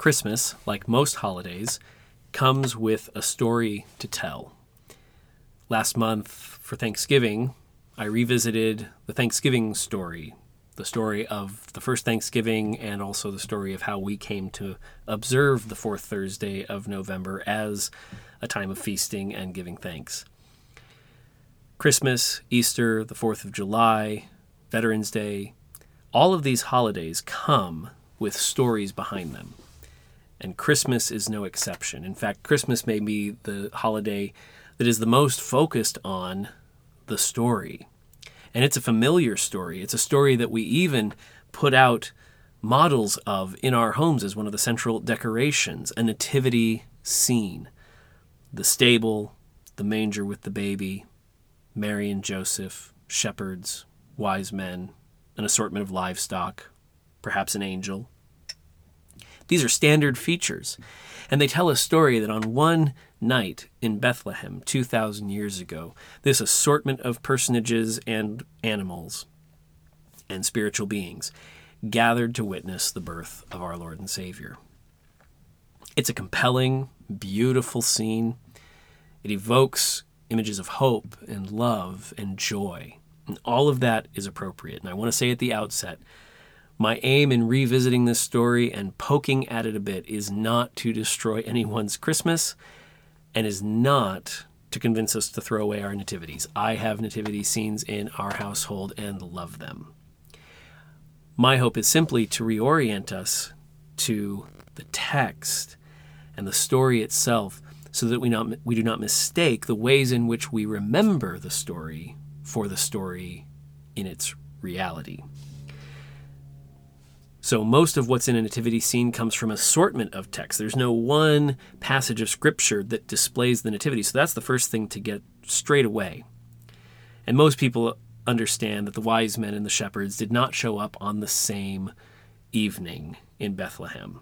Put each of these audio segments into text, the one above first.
Christmas, like most holidays, comes with a story to tell. Last month for Thanksgiving, I revisited the Thanksgiving story, the story of the first Thanksgiving, and also the story of how we came to observe the fourth Thursday of November as a time of feasting and giving thanks. Christmas, Easter, the 4th of July, Veterans Day, all of these holidays come with stories behind them. And Christmas is no exception. In fact, Christmas may be the holiday that is the most focused on the story. And it's a familiar story. It's a story that we even put out models of in our homes as one of the central decorations a nativity scene. The stable, the manger with the baby, Mary and Joseph, shepherds, wise men, an assortment of livestock, perhaps an angel. These are standard features, and they tell a story that on one night in Bethlehem 2,000 years ago, this assortment of personages and animals and spiritual beings gathered to witness the birth of our Lord and Savior. It's a compelling, beautiful scene. It evokes images of hope and love and joy. And all of that is appropriate. And I want to say at the outset my aim in revisiting this story and poking at it a bit is not to destroy anyone's Christmas and is not to convince us to throw away our nativities. I have nativity scenes in our household and love them. My hope is simply to reorient us to the text and the story itself so that we, not, we do not mistake the ways in which we remember the story for the story in its reality. So, most of what's in a nativity scene comes from assortment of texts. There's no one passage of scripture that displays the nativity. So, that's the first thing to get straight away. And most people understand that the wise men and the shepherds did not show up on the same evening in Bethlehem.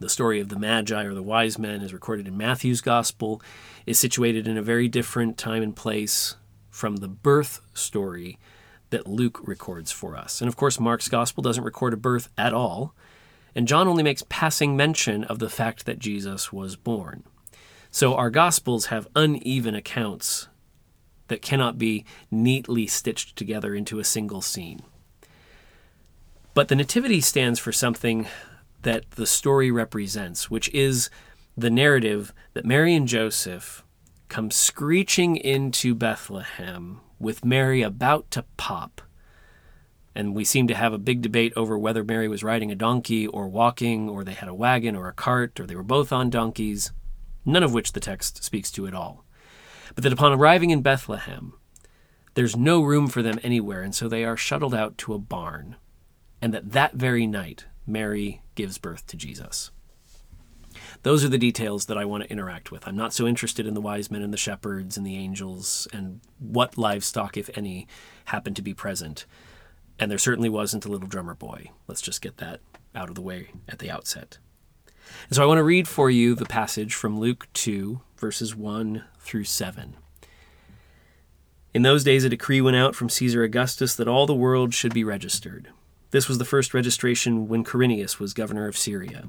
The story of the Magi or the wise men is recorded in Matthew's Gospel, is situated in a very different time and place from the birth story that Luke records for us. And of course, Mark's Gospel doesn't record a birth at all, and John only makes passing mention of the fact that Jesus was born. So our Gospels have uneven accounts that cannot be neatly stitched together into a single scene. But the Nativity stands for something that the story represents, which is the narrative that Mary and Joseph come screeching into Bethlehem with Mary about to pop. And we seem to have a big debate over whether Mary was riding a donkey or walking, or they had a wagon or a cart, or they were both on donkeys, none of which the text speaks to at all. But that upon arriving in Bethlehem, there's no room for them anywhere, and so they are shuttled out to a barn. And that that very night, Mary gives birth to Jesus. Those are the details that I want to interact with. I'm not so interested in the wise men and the shepherds and the angels and what livestock, if any, happened to be present. And there certainly wasn't a little drummer boy. Let's just get that out of the way at the outset. And so I want to read for you the passage from Luke 2, verses 1 through 7. In those days, a decree went out from Caesar Augustus that all the world should be registered. This was the first registration when Quirinius was governor of Syria.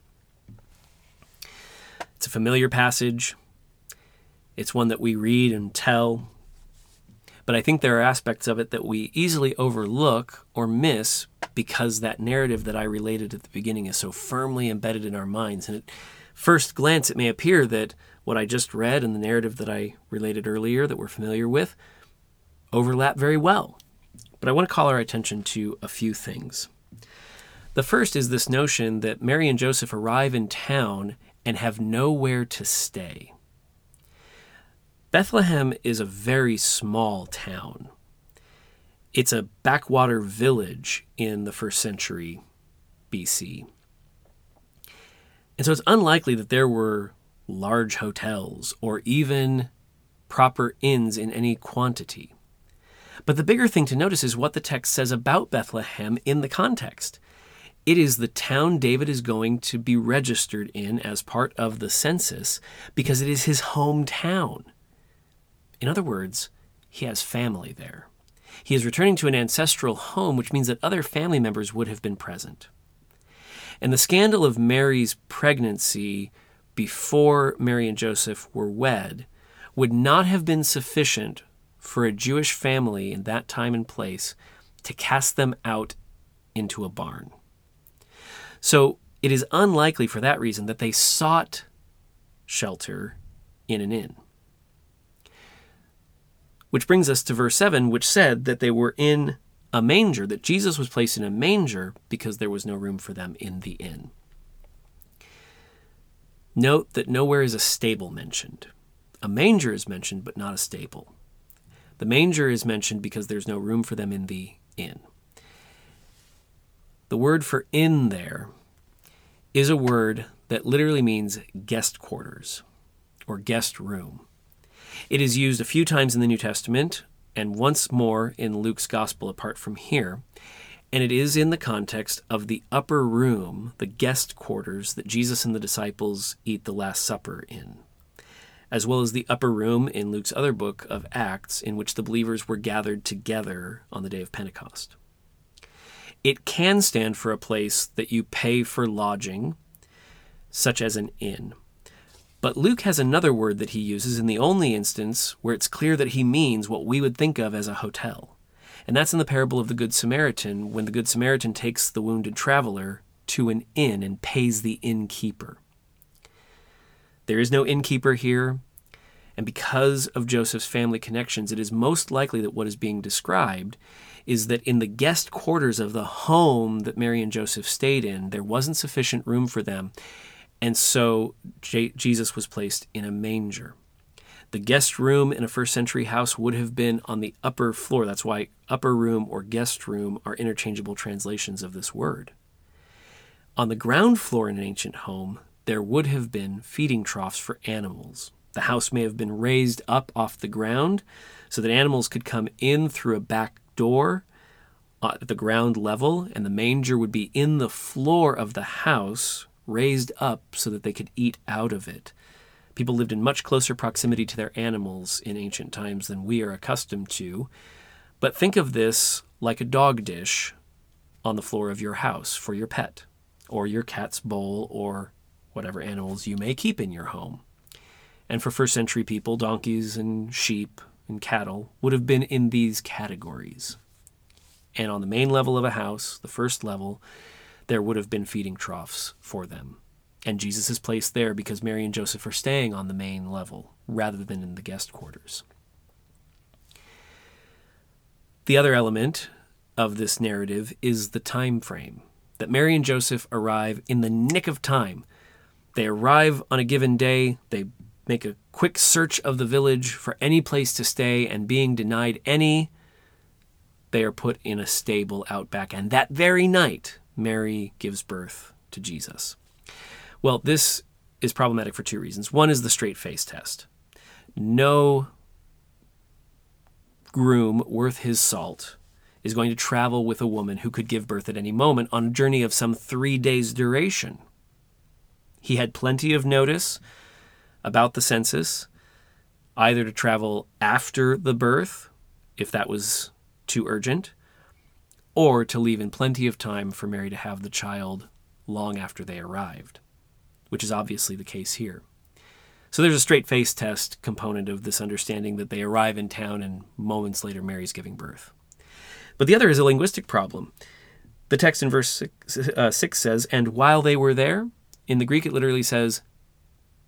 It's a familiar passage. It's one that we read and tell. But I think there are aspects of it that we easily overlook or miss because that narrative that I related at the beginning is so firmly embedded in our minds. And at first glance, it may appear that what I just read and the narrative that I related earlier that we're familiar with overlap very well. But I want to call our attention to a few things. The first is this notion that Mary and Joseph arrive in town and have nowhere to stay. Bethlehem is a very small town. It's a backwater village in the first century BC. And so it's unlikely that there were large hotels, or even proper inns in any quantity. But the bigger thing to notice is what the text says about Bethlehem in the context. It is the town David is going to be registered in as part of the census because it is his hometown. In other words, he has family there. He is returning to an ancestral home, which means that other family members would have been present. And the scandal of Mary's pregnancy before Mary and Joseph were wed would not have been sufficient for a Jewish family in that time and place to cast them out into a barn. So it is unlikely for that reason that they sought shelter in an inn. Which brings us to verse 7, which said that they were in a manger, that Jesus was placed in a manger because there was no room for them in the inn. Note that nowhere is a stable mentioned. A manger is mentioned, but not a stable. The manger is mentioned because there's no room for them in the inn. The word for inn there is a word that literally means guest quarters or guest room. It is used a few times in the New Testament and once more in Luke's Gospel apart from here. And it is in the context of the upper room, the guest quarters that Jesus and the disciples eat the Last Supper in, as well as the upper room in Luke's other book of Acts, in which the believers were gathered together on the day of Pentecost. It can stand for a place that you pay for lodging, such as an inn. But Luke has another word that he uses in the only instance where it's clear that he means what we would think of as a hotel. And that's in the parable of the Good Samaritan, when the Good Samaritan takes the wounded traveler to an inn and pays the innkeeper. There is no innkeeper here, and because of Joseph's family connections, it is most likely that what is being described is that in the guest quarters of the home that Mary and Joseph stayed in, there wasn't sufficient room for them, and so J- Jesus was placed in a manger. The guest room in a first century house would have been on the upper floor. That's why upper room or guest room are interchangeable translations of this word. On the ground floor in an ancient home, there would have been feeding troughs for animals. The house may have been raised up off the ground so that animals could come in through a back door uh, at the ground level, and the manger would be in the floor of the house raised up so that they could eat out of it. People lived in much closer proximity to their animals in ancient times than we are accustomed to. But think of this like a dog dish on the floor of your house for your pet, or your cat's bowl, or whatever animals you may keep in your home. And for first century people, donkeys and sheep and cattle would have been in these categories. And on the main level of a house, the first level, there would have been feeding troughs for them. And Jesus is placed there because Mary and Joseph are staying on the main level rather than in the guest quarters. The other element of this narrative is the time frame that Mary and Joseph arrive in the nick of time. They arrive on a given day, they make a quick search of the village for any place to stay, and being denied any, they are put in a stable out back. And that very night, Mary gives birth to Jesus. Well, this is problematic for two reasons. One is the straight face test. No groom worth his salt is going to travel with a woman who could give birth at any moment on a journey of some three days' duration. He had plenty of notice about the census, either to travel after the birth, if that was too urgent, or to leave in plenty of time for Mary to have the child long after they arrived, which is obviously the case here. So there's a straight face test component of this understanding that they arrive in town and moments later Mary's giving birth. But the other is a linguistic problem. The text in verse six, uh, 6 says, And while they were there, in the Greek it literally says,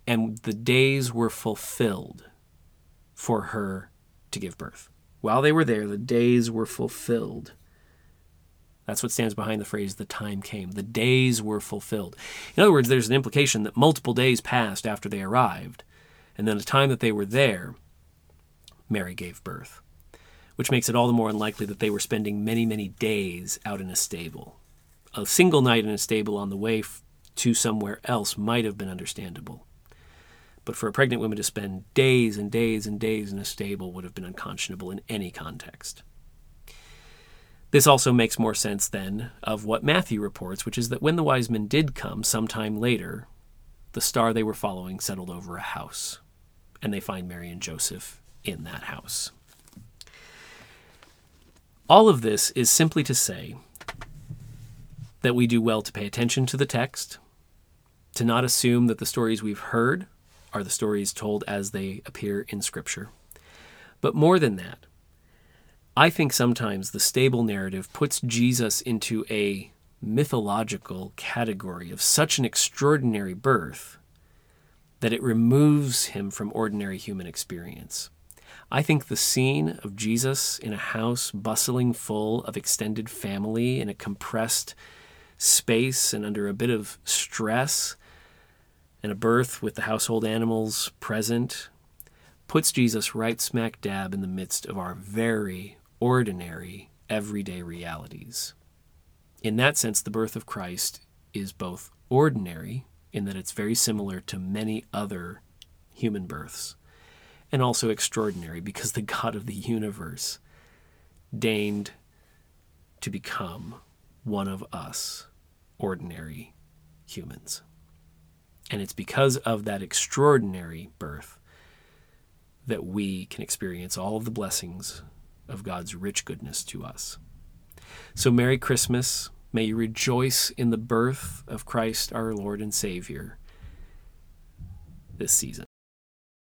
And the days were fulfilled for her to give birth. While they were there, the days were fulfilled that's what stands behind the phrase, the time came. The days were fulfilled. In other words, there's an implication that multiple days passed after they arrived, and then the time that they were there, Mary gave birth, which makes it all the more unlikely that they were spending many, many days out in a stable. A single night in a stable on the way to somewhere else might have been understandable. But for a pregnant woman to spend days and days and days in a stable would have been unconscionable in any context. This also makes more sense then of what Matthew reports, which is that when the wise men did come sometime later, the star they were following settled over a house, and they find Mary and Joseph in that house. All of this is simply to say that we do well to pay attention to the text, to not assume that the stories we've heard are the stories told as they appear in Scripture. But more than that, I think sometimes the stable narrative puts Jesus into a mythological category of such an extraordinary birth that it removes him from ordinary human experience. I think the scene of Jesus in a house bustling full of extended family in a compressed space and under a bit of stress and a birth with the household animals present puts Jesus right smack dab in the midst of our very ordinary, everyday realities. In that sense, the birth of Christ is both ordinary, in that it's very similar to many other human births, and also extraordinary because the God of the universe deigned to become one of us, ordinary humans. And it's because of that extraordinary birth that we can experience all of the blessings of God's rich goodness to us. So, Merry Christmas. May you rejoice in the birth of Christ our Lord and Savior this season.